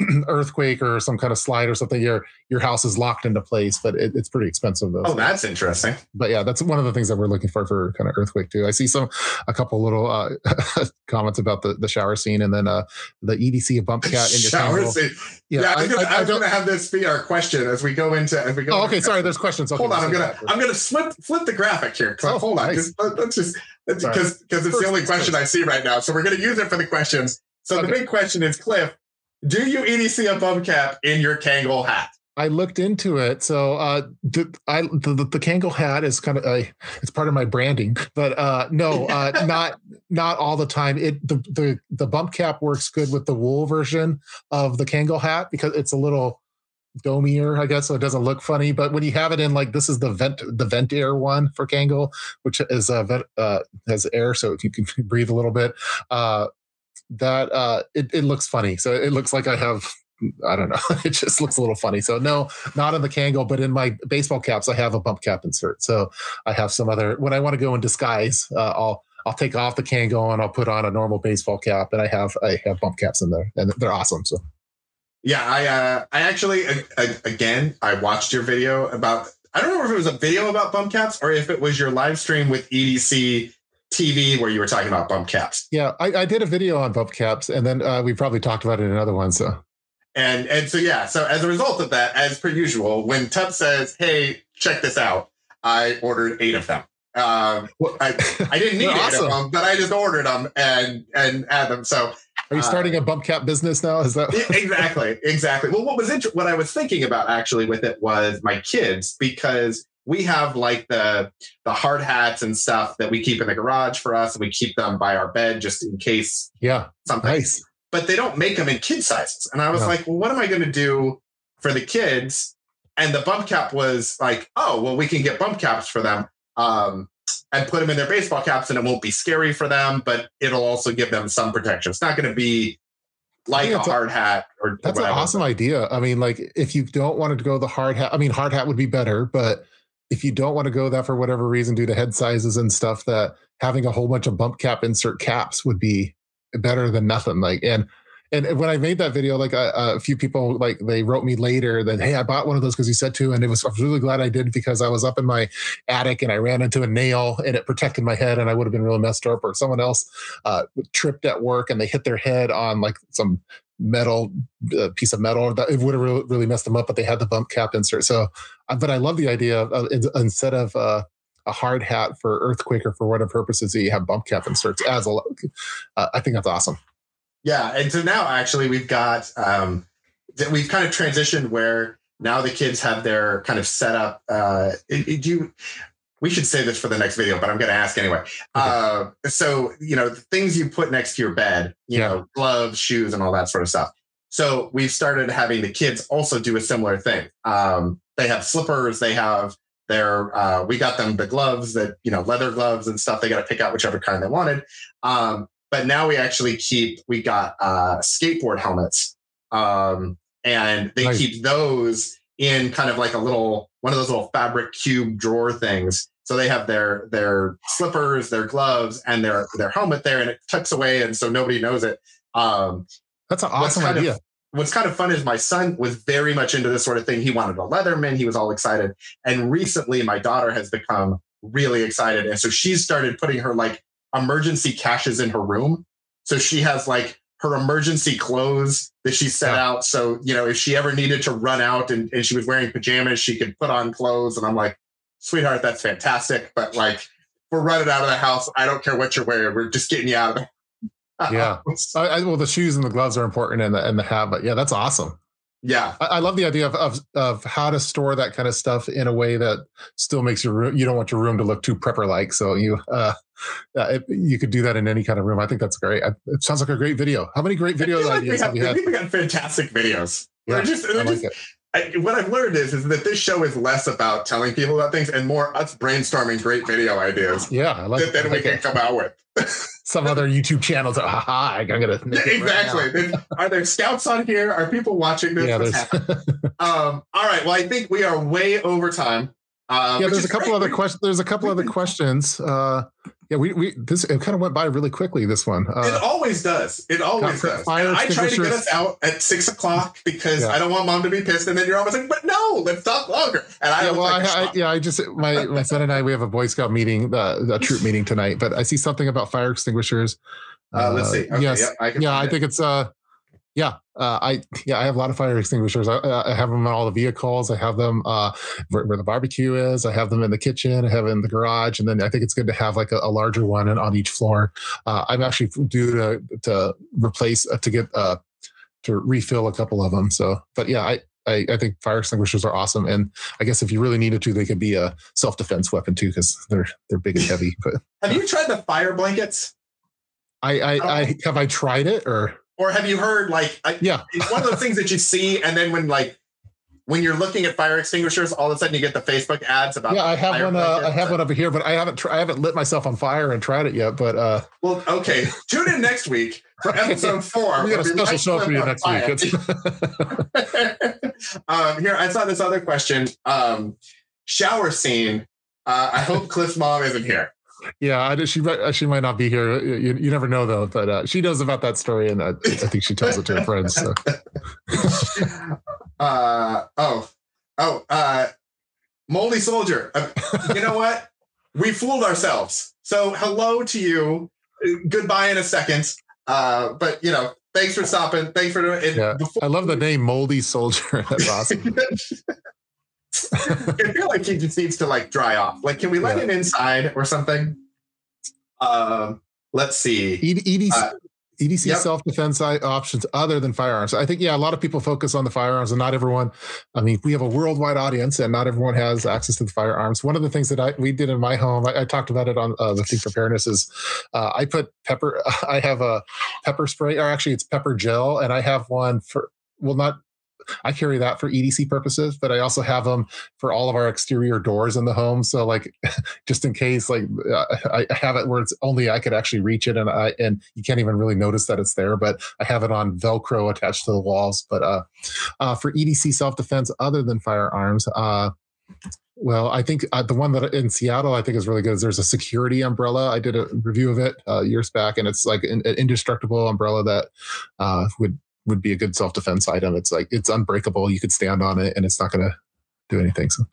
[CLEARS THROAT] earthquake or some kind of slide or something, your your house is locked into place. But it, it's pretty expensive though. Oh, that's interesting. But yeah, that's one of the things that we're looking for for kind of earthquake too. I see some a couple little uh, [LAUGHS] comments about the the shower scene, and then uh, the EDC a bump cap in your [LAUGHS] shower scene. Yeah, yeah, I, I, I, I to have this be our question as we go into as we go. Oh, okay. Sorry, there's questions. Okay, hold on, I'm gonna I'm gonna flip flip the graphic here. Oh, hold on, nice. let's just because because it's the only question I see right now. So we're going to use it for the questions. So okay. the big question is, Cliff, do you EDC a bump cap in your Kangol hat? I looked into it. So uh, the, I, the, the, the Kangol hat is kind of a, it's part of my branding, but uh, no, uh, [LAUGHS] not not all the time. It the, the the bump cap works good with the wool version of the Kangol hat because it's a little domier, I guess, so it doesn't look funny. But when you have it in like this is the vent the vent air one for Kangol, which is uh, vent, uh has air, so if you can [LAUGHS] breathe a little bit. Uh, that uh, it, it looks funny. So it looks like I have I don't know. [LAUGHS] It just looks a little funny. So no, not in the Kangol, but in my baseball caps, I have a bump cap insert. So I have some other. When I want to go in disguise, uh, I'll I'll take off the Kangol and I'll put on a normal baseball cap, and I have I have bump caps in there, and they're awesome. So yeah, I uh, I actually I, again I watched your video about I don't know if it was a video about bump caps or if it was your live stream with EDC TV where you were talking about bump caps. Yeah, I, I did a video on bump caps, and then uh, we probably talked about it in another one. So and and so yeah, so as a result of that, as per usual, when Tup says, "Hey, check this out," I ordered eight of them. Um, I, I didn't [LAUGHS] need eight of them, but I just ordered them and and add them. So are you starting uh, a bump cap business now? Is that exactly [LAUGHS] exactly? Well, what was inter- what I was thinking about actually with it was my kids because we have like the the hard hats and stuff that we keep in the garage for us, and we keep them by our bed just in case. Yeah, something. Nice. But they don't make them in kid sizes, and I was no. like, well, what am I going to do for the kids? And the bump cap was like, oh, well, we can get bump caps for them. Um, and put them in their baseball caps and it won't be scary for them, but it'll also give them some protection. It's not going to be like a hard hat or that's an awesome idea. I mean, like if you don't want to go the hard hat, I mean, hard hat would be better, but if you don't want to go that for whatever reason due to head sizes and stuff, that having a whole bunch of bump cap insert caps would be better than nothing. Like, and and when I made that video, like a, a, few people like they wrote me later that hey, I bought one of those because you said to, and it was I was really glad I did because I was up in my attic and I ran into a nail and it protected my head and I would have been really messed up. Or someone else uh, tripped at work and they hit their head on like some metal uh, piece of metal that it would have really, really messed them up, but they had the bump cap insert. So, uh, but I love the idea of instead of uh, a hard hat for earthquake or for whatever purposes, you have bump cap inserts as a. Uh, I think that's awesome. Yeah, and so now actually we've got um, we've kind of transitioned where now the kids have their kind of setup. Uh, do you? We should say this for the next video, but I'm going to ask anyway. Okay. Uh, so you know, things you put next to your bed, you yeah. know, gloves, shoes, and all that sort of stuff. So we've started having the kids also do a similar thing. Um, they have slippers. They have their. Uh, we got them the gloves that you know, leather gloves and stuff. They got to pick out whichever kind they wanted. Um, but now we actually keep we got uh, skateboard helmets, um, and they nice. keep those in kind of like a little one of those little fabric cube drawer things. So they have their their slippers, their gloves, and their their helmet there, and it tucks away, and so nobody knows it. Um, That's an awesome idea. Of, what's kind of fun is my son was very much into this sort of thing. He wanted a Leatherman. He was all excited. And recently, my daughter has become really excited, and so she's started putting her like emergency caches in her room. So she has like her emergency clothes that she set yeah. out. So, you know, if she ever needed to run out and, and she was wearing pajamas, she could put on clothes. And I'm like, sweetheart, that's fantastic. But like, we're running out of the house. I don't care what you're wearing. We're just getting you out of it. yeah. [LAUGHS] I, I, well, the shoes and the gloves are important and the, and the hat, but yeah, that's awesome. Yeah, I, I, love the idea of, of of how to store that kind of stuff in a way that still makes your room. You don't want your room to look too prepper like, so you uh, uh, you could do that in any kind of room. I think that's great. I, it sounds like a great video. How many great [LAUGHS] video like ideas have, have you had? We got fantastic videos. Yeah, they're just, they're like just, it. I, what I've learned is, is that this show is less about telling people about things and more us brainstorming great video ideas. Yeah, I like that. Then like we can come out with [LAUGHS] some other YouTube channels. Haha, I'm gonna exactly. Right Are there scouts on here? Are people watching this? Yeah, [LAUGHS] um, all right. Well, I think we are way over time. Uh, yeah, there's a couple great. other questions. There's a couple other questions. Uh, yeah, we we this it kind of went by really quickly. This one. It Uh, always does. It always does. I try to get us out at six o'clock because Yeah. I don't want mom to be pissed. And then you're always like, but no, let's talk longer. And I yeah, well, like, I, I, yeah, I just my my son and I we have a Boy Scout meeting, the the troop meeting tonight. But I see something about fire extinguishers. uh, let's see. Okay, yes, yep, I yeah, I it. think it's uh, yeah, uh, I yeah, I have a lot of fire extinguishers. I, I have them in all the vehicles. I have them uh, where, where the barbecue is. I have them in the kitchen. I have in the garage, and then I think it's good to have like a, a larger one and on each floor. Uh, I'm actually due to to replace uh, to get uh, to refill a couple of them. So, but yeah, I. I, I think fire extinguishers are awesome, and I guess if you really needed to, they could be a self defense weapon too, because they're they're big and heavy. But Have you tried the fire blankets? I, I, I have I tried it or Or have you heard like I, yeah it's one of those things that you see and then when like when you're looking at fire extinguishers, all of a sudden you get the Facebook ads about Yeah, I have one. Uh, I have one over here, but I haven't. Tr- I haven't lit myself on fire and tried it yet. But uh, Well, okay. Tune in next week for [LAUGHS] episode four. we got a special show for you next week. [LAUGHS] Um, here, I saw this other question. Um, shower scene. Uh, I hope Cliff's mom isn't here. Yeah, I, she might. She might not be here. You, you never know though. But uh, she knows about that story, and I, I think she tells it to her friends. So. [LAUGHS] Uh, oh, oh, uh, moldy soldier. Uh, you know what? We fooled ourselves. So hello to you. Uh, Goodbye in a second. Uh, but you know, thanks for stopping. Thanks for doing it. Yeah. Before- I love the name Moldy Soldier. [LAUGHS] That's awesome. [LAUGHS] [LAUGHS] I feel like he just needs to like dry off. Like, can we let Yeah. him inside or something? Um, let's see. EDC, Uh, EDC yep. self defense options other than firearms. I think yeah, a lot of people focus on the firearms, and not everyone. I mean, we have a worldwide audience, and not everyone has access to the firearms. One of the things that I we did in my home, I, I talked about it on uh, the Think Preparedness, is uh, I put pepper. [LAUGHS] I have a pepper spray, or actually, it's pepper gel, and I have one for well, not. I carry that for EDC purposes, but I also have them for all of our exterior doors in the home. So, like, [LAUGHS] just in case, like, I I have it where it's only I could actually reach it, and I and you can't even really notice that it's there. But I have it on Velcro attached to the walls. But uh, uh, for EDC self defense, other than firearms, uh, well, I think uh, the one that in Seattle I think is really good is there's a security umbrella. I did a review of it uh, years back, and it's like an, an indestructible umbrella that uh, would would be a good self defense item. It's like it's unbreakable. You could stand on it, and it's not going to do anything. So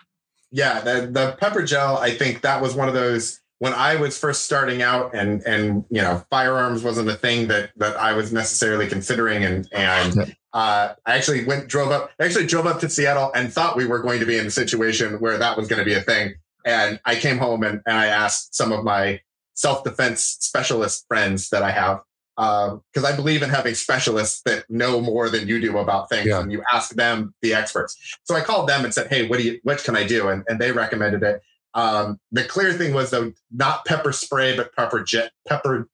Yeah, the the pepper gel. I think that was one of those when I was first starting out, and and you know, firearms wasn't a thing that that I was necessarily considering, and and Yeah. uh, I actually went drove up. I actually drove up to Seattle and thought we were going to be in a situation where that was going to be a thing. And I came home and, and I asked some of my self defense specialist friends that I have because I believe in having specialists that know more than you do about things, Yeah. and you ask them, the experts. So I called them and said, "Hey, what do you? What can I do?" And, and they recommended it. Um, the clear thing was though, not pepper spray, but pepper jet, pepper,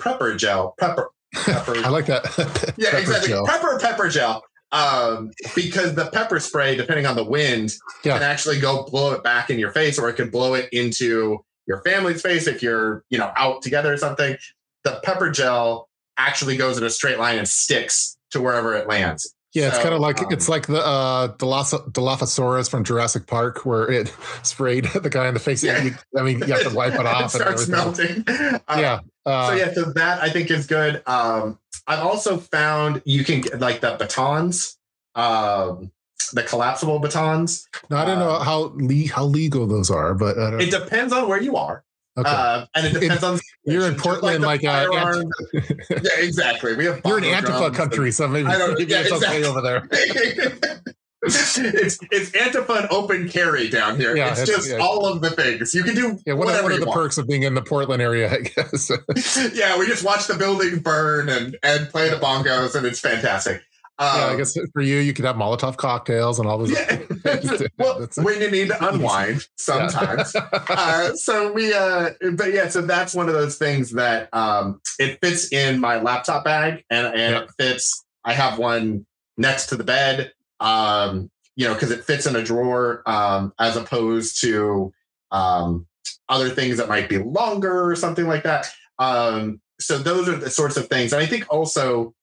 pepper gel, pepper, pepper. [LAUGHS] I like that. [LAUGHS] yeah, Pepper exactly. gel. Pepper, pepper gel. Um, because the pepper spray, depending on the wind, Yeah. can actually go blow it back in your face, or it could blow it into your family's face if you're, you know, out together or something. The pepper gel actually goes in a straight line and sticks to wherever it lands. Yeah, it's So, kind of like um, it's like the uh, Dilophosaurus from Jurassic Park, where it [LAUGHS] sprayed [LAUGHS] the guy in the face. Yeah. I mean, you have to wipe it [LAUGHS] off. it starts melting. Uh, yeah. Uh, so yeah, so that I think is good. Um, I've also found you can get like the batons, um, the collapsible batons. No, I don't know uh, how le- how legal those are, but It depends on where you are, okay. uh, and it depends on. You're in Portland, like, uh, firearm- [LAUGHS] yeah, exactly. We have You're in Antifa country, so maybe, I don't- yeah, it's okay exactly. over there. [LAUGHS] it's it's Antifa and open carry down here. Yeah, it's just yeah. all of the things you can do. Yeah, one, of- whatever one of the want. perks of being in the Portland area, I guess. [LAUGHS] yeah, we just watch the building burn and and play the bongos, and it's fantastic. Yeah, I Um, guess for you, you could have Molotov cocktails and all those. Yeah. [LAUGHS] [LAUGHS] well, when you need to unwind sometimes. [LAUGHS] uh, so we, uh, but yeah, so that's one of those things that um, it fits in my laptop bag, and and Yeah. it fits. I have one next to the bed, um, you know, because it fits in a drawer, um, as opposed to um, other things that might be longer or something like that. Um, so those are the sorts of things, and I think also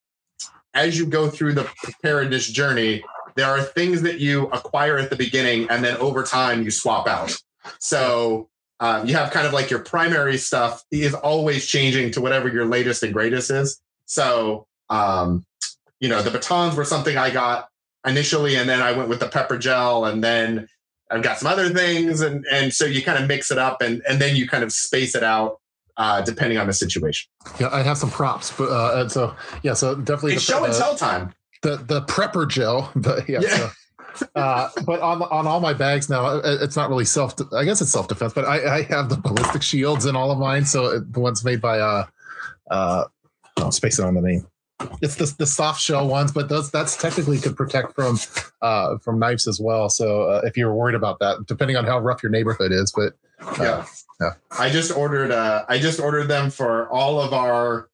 as you go through the preparedness journey, there are things that you acquire at the beginning and then over time you swap out. So um, you have kind of like your primary stuff is always changing to whatever your latest and greatest is. So, um, you know, the batons were something I got initially, and then I went with the pepper gel, and then I've got some other things, and and so you kind of mix it up, and and then you kind of space it out uh, depending on the situation. Yeah, I have some props, but uh, and so yeah, so definitely It's the, show and tell time. the the prepper gel, but yeah. Yeah. So, uh, but on on all my bags now, uh, it's not really self. I guess it's self defense, but I, I have the ballistic shields in all of mine. So it- the ones made by uh uh, oh, it on the name. It's the the soft shell ones, but those that's technically could protect from uh from knives as well. So uh, if you're worried about that, depending on how rough your neighborhood is, but uh, Yeah. Yeah. [LAUGHS] I just ordered uh I just ordered them for all of our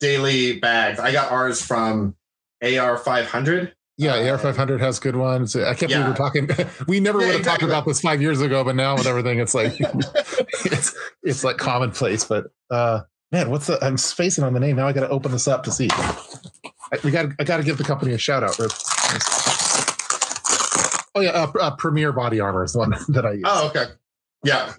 daily bags. I got ours from AR 500. Yeah, Uh, AR five hundred has good ones. I can't believe we're talking. [LAUGHS] We never Yeah, would have talked about this five years ago, but now with everything, it's like [LAUGHS] it's it's like commonplace. But uh man, what's the? I'm spacing on the name now. I got to open this up to see. I, we got. I got to give the company a shout out. Oh yeah, uh, uh, Premier Body Armor is the one that I use. Oh, okay. Yeah.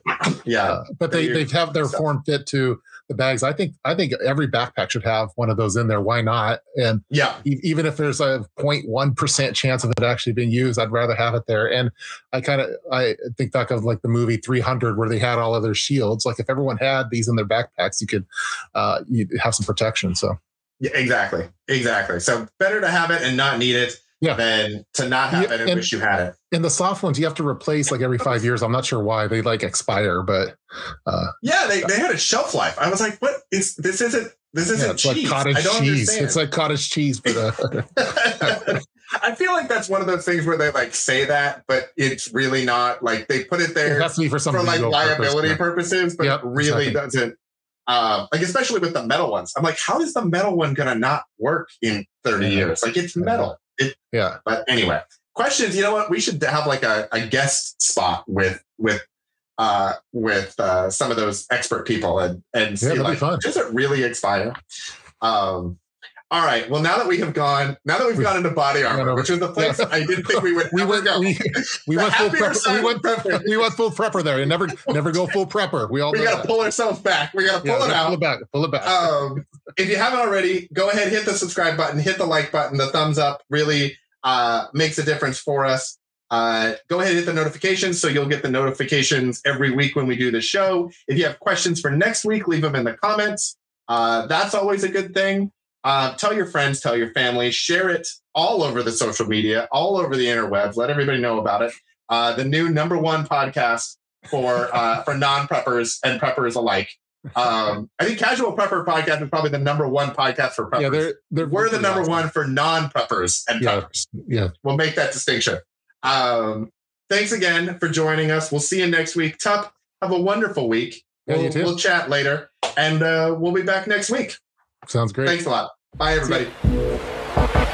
Yeah. Uh, but they They're have their form fit to the bags. I think I think every backpack should have one of those in there. Why not? And Yeah. e- even if there's a 0.1% chance of it actually being used i'd rather have it there and i kind of i think back of like the movie 300 where they had all of their shields like if everyone had these in their backpacks you could uh you have some protection so Yeah, exactly. Exactly. So better to have it and not need it Yeah. than to not have Yeah, it and, and- wish you had it. and the soft ones you have to replace like every five years i'm not sure why they like expire but uh Yeah, they, they had a shelf life. I was like, what is this isn't this isn't yeah, it's cheese. like cottage I don't cheese understand. it's like cottage cheese but uh [LAUGHS] I feel like that's one of those things where they like say that, but it's really not like they put it it there has to be for some for like legal purpose, liability purposes, but Yep, it really exactly. doesn't. Um, like especially with the metal ones, I'm like, how is the metal one gonna not work in 30 Yeah. years? Like it's metal. It, yeah but anyway, questions. You know what? We should have like a, a guest spot with with uh with uh some of those expert people and and see that'd be like does it really expire? Um. All right. Well, now that we have gone, now that we've We- gone into body armor, which was the place Yeah. I didn't think we would we went go. we, we went full prepper we went prepper. we went full prepper there and never never go full prepper we all we got to pull ourselves back. We got to Yeah, pull it out. pull it back pull it back um, if you haven't already, go ahead, hit the subscribe button, hit the like button, the thumbs up really uh, makes a difference for us. Uh, go ahead and hit the notifications so you'll get the notifications every week when we do the show. If you have questions for next week, leave them in the comments. Uh, that's always a good thing. Uh, tell your friends, tell your family, share it all over the social media, all over the interwebs. Let everybody know about it. Uh, the new number one podcast for [LAUGHS] uh, for non preppers and preppers alike. Um, I think Casual Prepper Podcast is probably the number one podcast for preppers. yeah they're they're We're the number one for non preppers and Yeah. preppers. yeah We'll make that distinction. Um, thanks again for joining us. We'll see you next week. Tup, have a wonderful week. Yeah, we'll, we'll chat later, and uh, we'll be back next week. Sounds great. Thanks a lot. Bye, everybody.